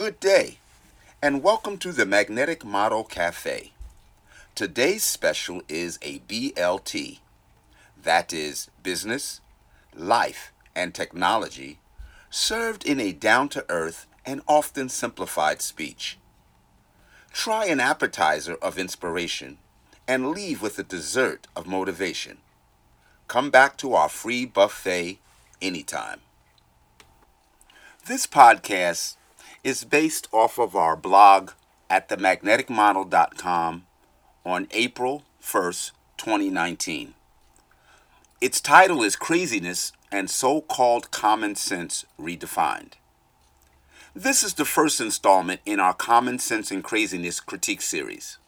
Good day, and welcome to the Magnetic Model Cafe. Today's special is a BLT, that is, business, life, and technology, served in a down to earth and often simplified speech. Try an appetizer of inspiration and leave with a dessert of motivation. Come back to our free buffet anytime. This podcast is based off of our blog at themagneticmodel.com on April 1st, 2019. Its title is Craziness and So Called Common Sense Redefined. This is the first installment in our Common Sense and Craziness critique series.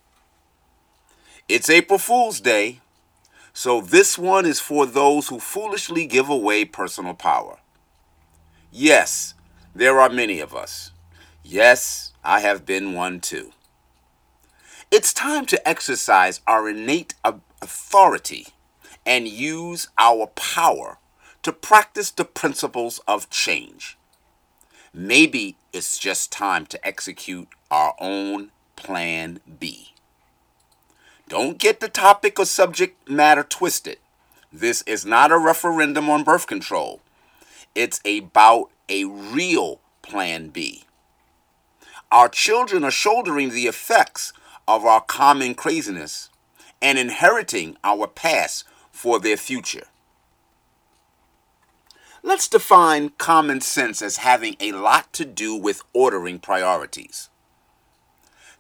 It's April Fool's Day, so this one is for those who foolishly give away personal power. Yes, there are many of us. Yes, I have been one too. It's time to exercise our innate authority and use our power to practice the principles of change. Maybe it's just time to execute our own Plan B. Don't get the topic or subject matter twisted. This is not a referendum on birth control. It's about a real Plan B. Our children are shouldering the effects of our common craziness and inheriting our past for their future. Let's define common sense as having a lot to do with ordering priorities.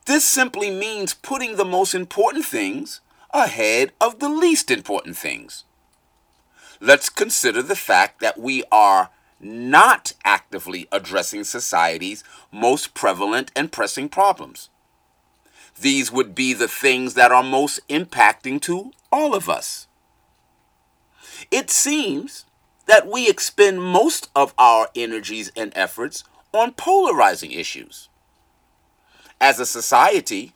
This simply means putting the most important things ahead of the least important things. Let's consider the fact that we are not actively addressing society's most prevalent and pressing problems. These would be the things that are most impacting to all of us. It seems that we expend most of our energies and efforts on polarizing issues. As a society,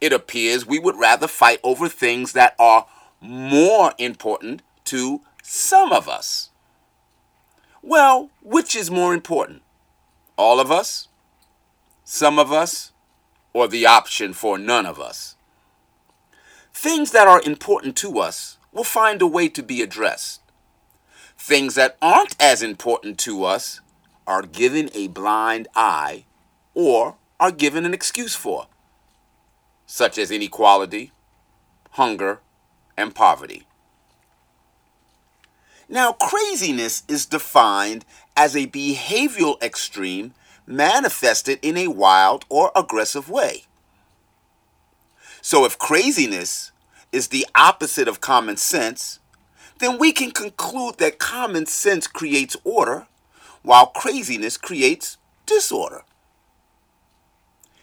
it appears we would rather fight over things that are more important to some of us. Well, which is more important? All of us? Some of us? Or the option for none of us? Things that are important to us will find a way to be addressed. Things that aren't as important to us are given a blind eye or are given an excuse for, such as inequality, hunger, and poverty. Now, craziness is defined as a behavioral extreme manifested in a wild or aggressive way. So, if craziness is the opposite of common sense, then we can conclude that common sense creates order while craziness creates disorder.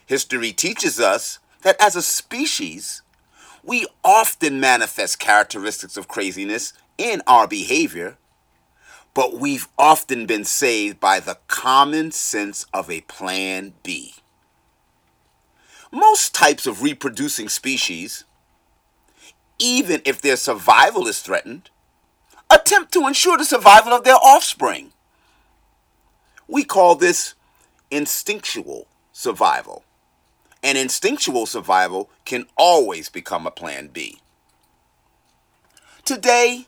History teaches us that as a species, we often manifest characteristics of craziness in our behavior, but we've often been saved by the common sense of a plan B. Most types of reproducing species, even if their survival is threatened, attempt to ensure the survival of their offspring. We call this instinctual survival. And instinctual survival can always become a plan B. Today,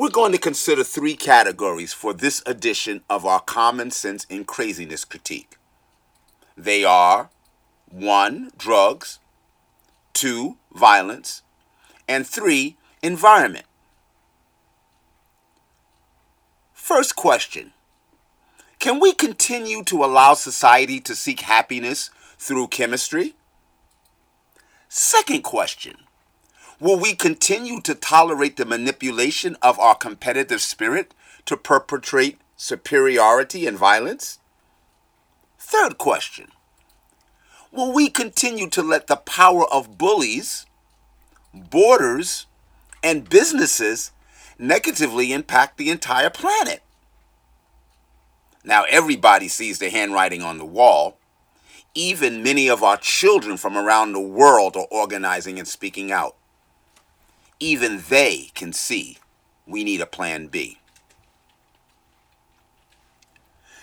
we're going to consider three categories for this edition of our Common Sense and Craziness critique. They are 1. Drugs, 2. Violence, and 3. Environment. First question Can we continue to allow society to seek happiness through chemistry? Second question Will we continue to tolerate the manipulation of our competitive spirit to perpetrate superiority and violence? Third question Will we continue to let the power of bullies, borders, and businesses negatively impact the entire planet? Now, everybody sees the handwriting on the wall. Even many of our children from around the world are organizing and speaking out even they can see we need a plan B.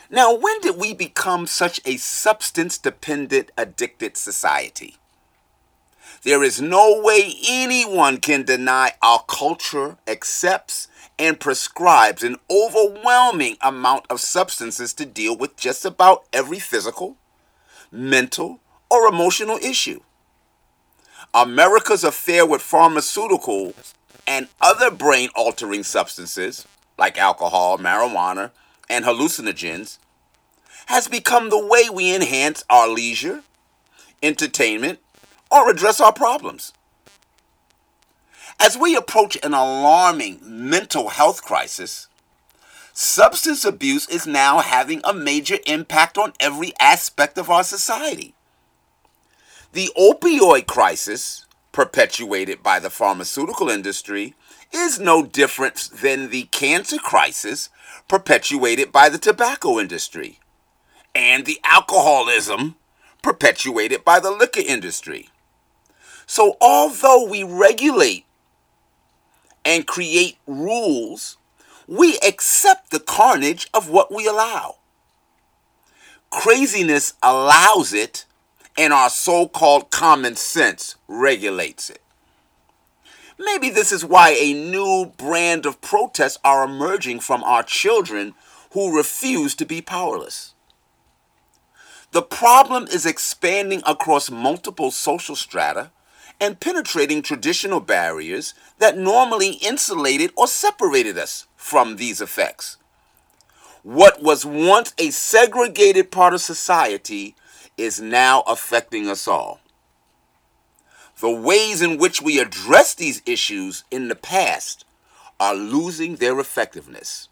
Now, when did we become such a substance dependent, addicted society? There is no way anyone can deny our culture accepts and prescribes an overwhelming amount of substances to deal with just about every physical, mental, or emotional issue. America's affair with pharmaceuticals and other brain altering substances, like alcohol, marijuana, and hallucinogens, has become the way we enhance our leisure, entertainment, or address our problems. As we approach an alarming mental health crisis, substance abuse is now having a major impact on every aspect of our society. The opioid crisis, perpetuated by the pharmaceutical industry, is no different than the cancer crisis perpetuated by the tobacco industry and the alcoholism perpetuated by the liquor industry. So, although we regulate and create rules, we accept the carnage of what we allow. Craziness allows it, and our so called common sense regulates it. Maybe this is why a new brand of protests are emerging from our children who refuse to be powerless. The problem is expanding across multiple social strata and penetrating traditional barriers that normally insulated or separated us from these effects. What was once a segregated part of society is now affecting us all. The ways in which we address these issues in the past are losing their effectiveness.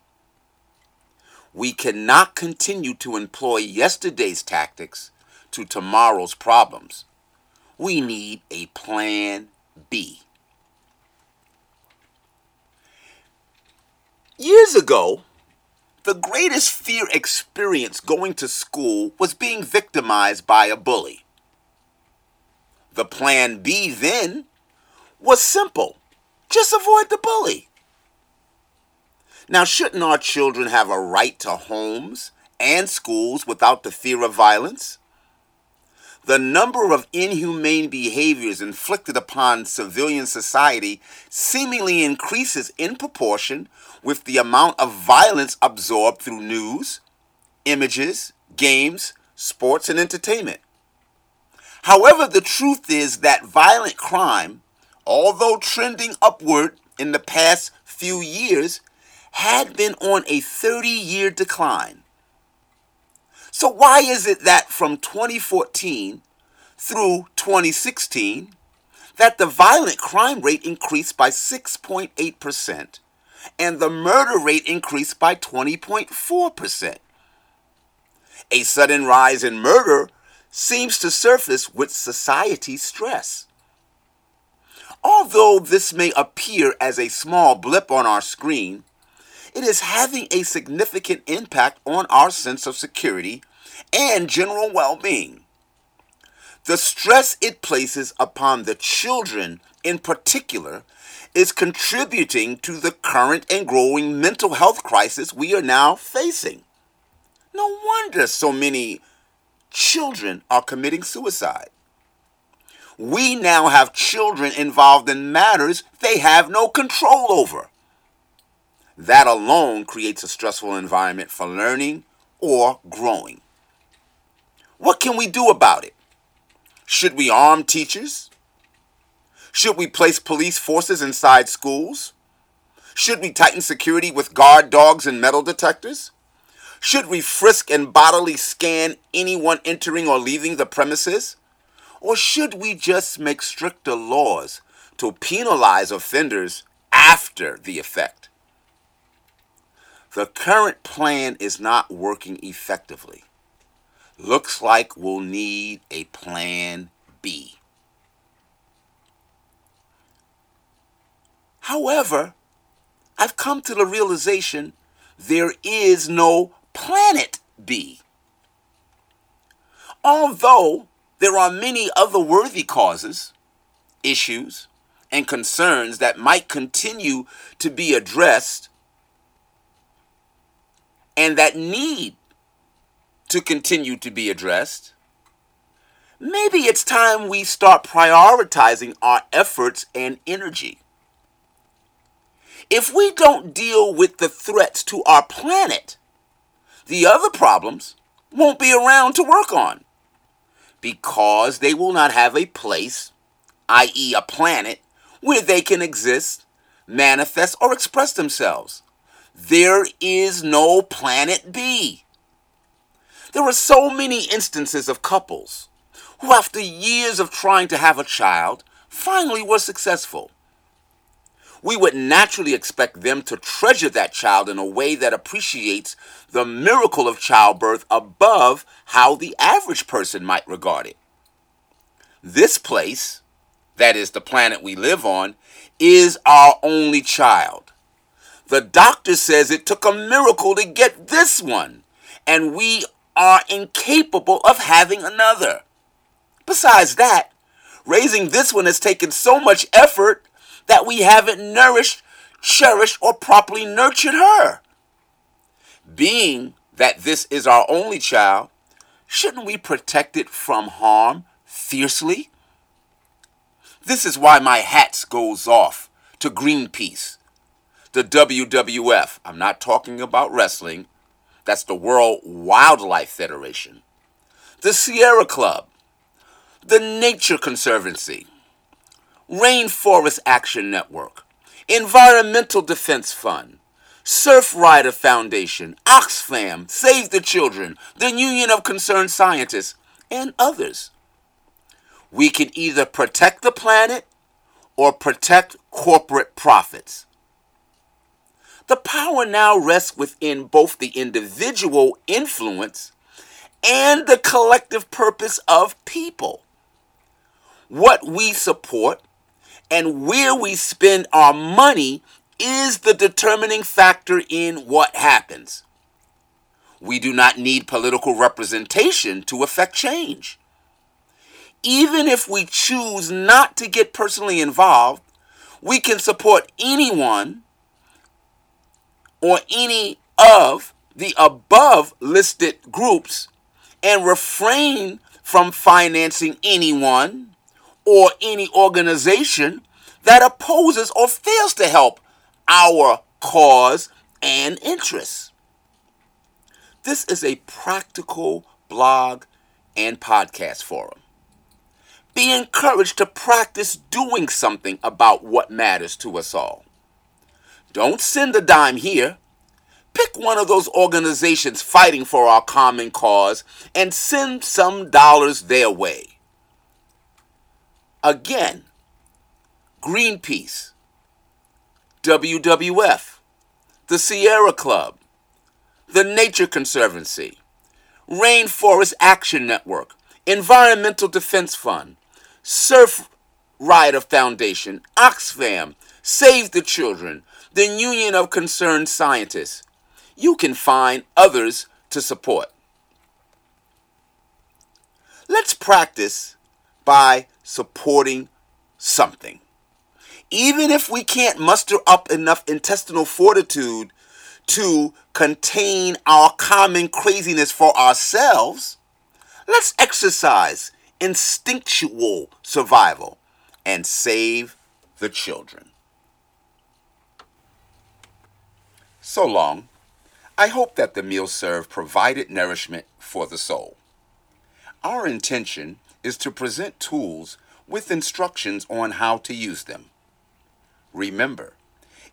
We cannot continue to employ yesterday's tactics to tomorrow's problems we need a plan B. Years ago, the greatest fear experience going to school was being victimized by a bully. The plan B then was simple just avoid the bully. Now, shouldn't our children have a right to homes and schools without the fear of violence? The number of inhumane behaviors inflicted upon civilian society seemingly increases in proportion with the amount of violence absorbed through news, images, games, sports, and entertainment. However, the truth is that violent crime, although trending upward in the past few years, had been on a 30 year decline. So, why is it that from 2014 through 2016, that the violent crime rate increased by 6.8% and the murder rate increased by 20.4%? A sudden rise in murder seems to surface with society's stress. Although this may appear as a small blip on our screen, it is having a significant impact on our sense of security and general well being. The stress it places upon the children in particular is contributing to the current and growing mental health crisis we are now facing. No wonder so many children are committing suicide. We now have children involved in matters they have no control over. That alone creates a stressful environment for learning or growing. What can we do about it? Should we arm teachers? Should we place police forces inside schools? Should we tighten security with guard dogs and metal detectors? Should we frisk and bodily scan anyone entering or leaving the premises? Or should we just make stricter laws to penalize offenders after the effect? The current plan is not working effectively. Looks like we'll need a plan B. However, I've come to the realization there is no planet B. Although there are many other worthy causes, issues, and concerns that might continue to be addressed and that need to continue to be addressed, maybe it's time we start prioritizing our efforts and energy. If we don't deal with the threats to our planet, the other problems won't be around to work on because they will not have a place, i.e., a planet, where they can exist, manifest, or express themselves. There is no planet B. There are so many instances of couples who, after years of trying to have a child, finally were successful. We would naturally expect them to treasure that child in a way that appreciates the miracle of childbirth above how the average person might regard it. This place, that is the planet we live on, is our only child. The doctor says it took a miracle to get this one, and we are incapable of having another. Besides that, raising this one has taken so much effort that we haven't nourished, cherished, or properly nurtured her. Being that this is our only child, shouldn't we protect it from harm fiercely? This is why my hat goes off to Greenpeace, the WWF. I'm not talking about wrestling. That's the World Wildlife Federation. The Sierra Club, the Nature Conservancy, Rainforest Action Network, Environmental Defense Fund, Surfrider Foundation, Oxfam, Save the Children, the Union of Concerned Scientists, and others. We can either protect the planet or protect corporate profits. The power now rests within both the individual influence and the collective purpose of people. What we support and where we spend our money is the determining factor in what happens. We do not need political representation to affect change. Even if we choose not to get personally involved, we can support anyone or any of the above listed groups and refrain from financing anyone or any organization that opposes or fails to help our cause and interests. This is a practical blog and podcast forum. Be encouraged to practice doing something about what matters to us all. Don't send a dime here. Pick one of those organizations fighting for our common cause and send some dollars their way. Again, Greenpeace, WWF, the Sierra Club, the Nature Conservancy, Rainforest Action Network, Environmental Defense Fund, Surf Rider Foundation, Oxfam, Save the Children, the Union of Concerned Scientists. You can find others to support. Let's practice by supporting something. Even if we can't muster up enough intestinal fortitude to contain our common craziness for ourselves, let's exercise instinctual survival and save the children. So long. I hope that the meal served provided nourishment for the soul. Our intention is to present tools with instructions on how to use them. Remember,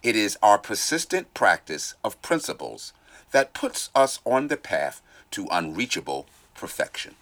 it is our persistent practice of principles that puts us on the path to unreachable perfection.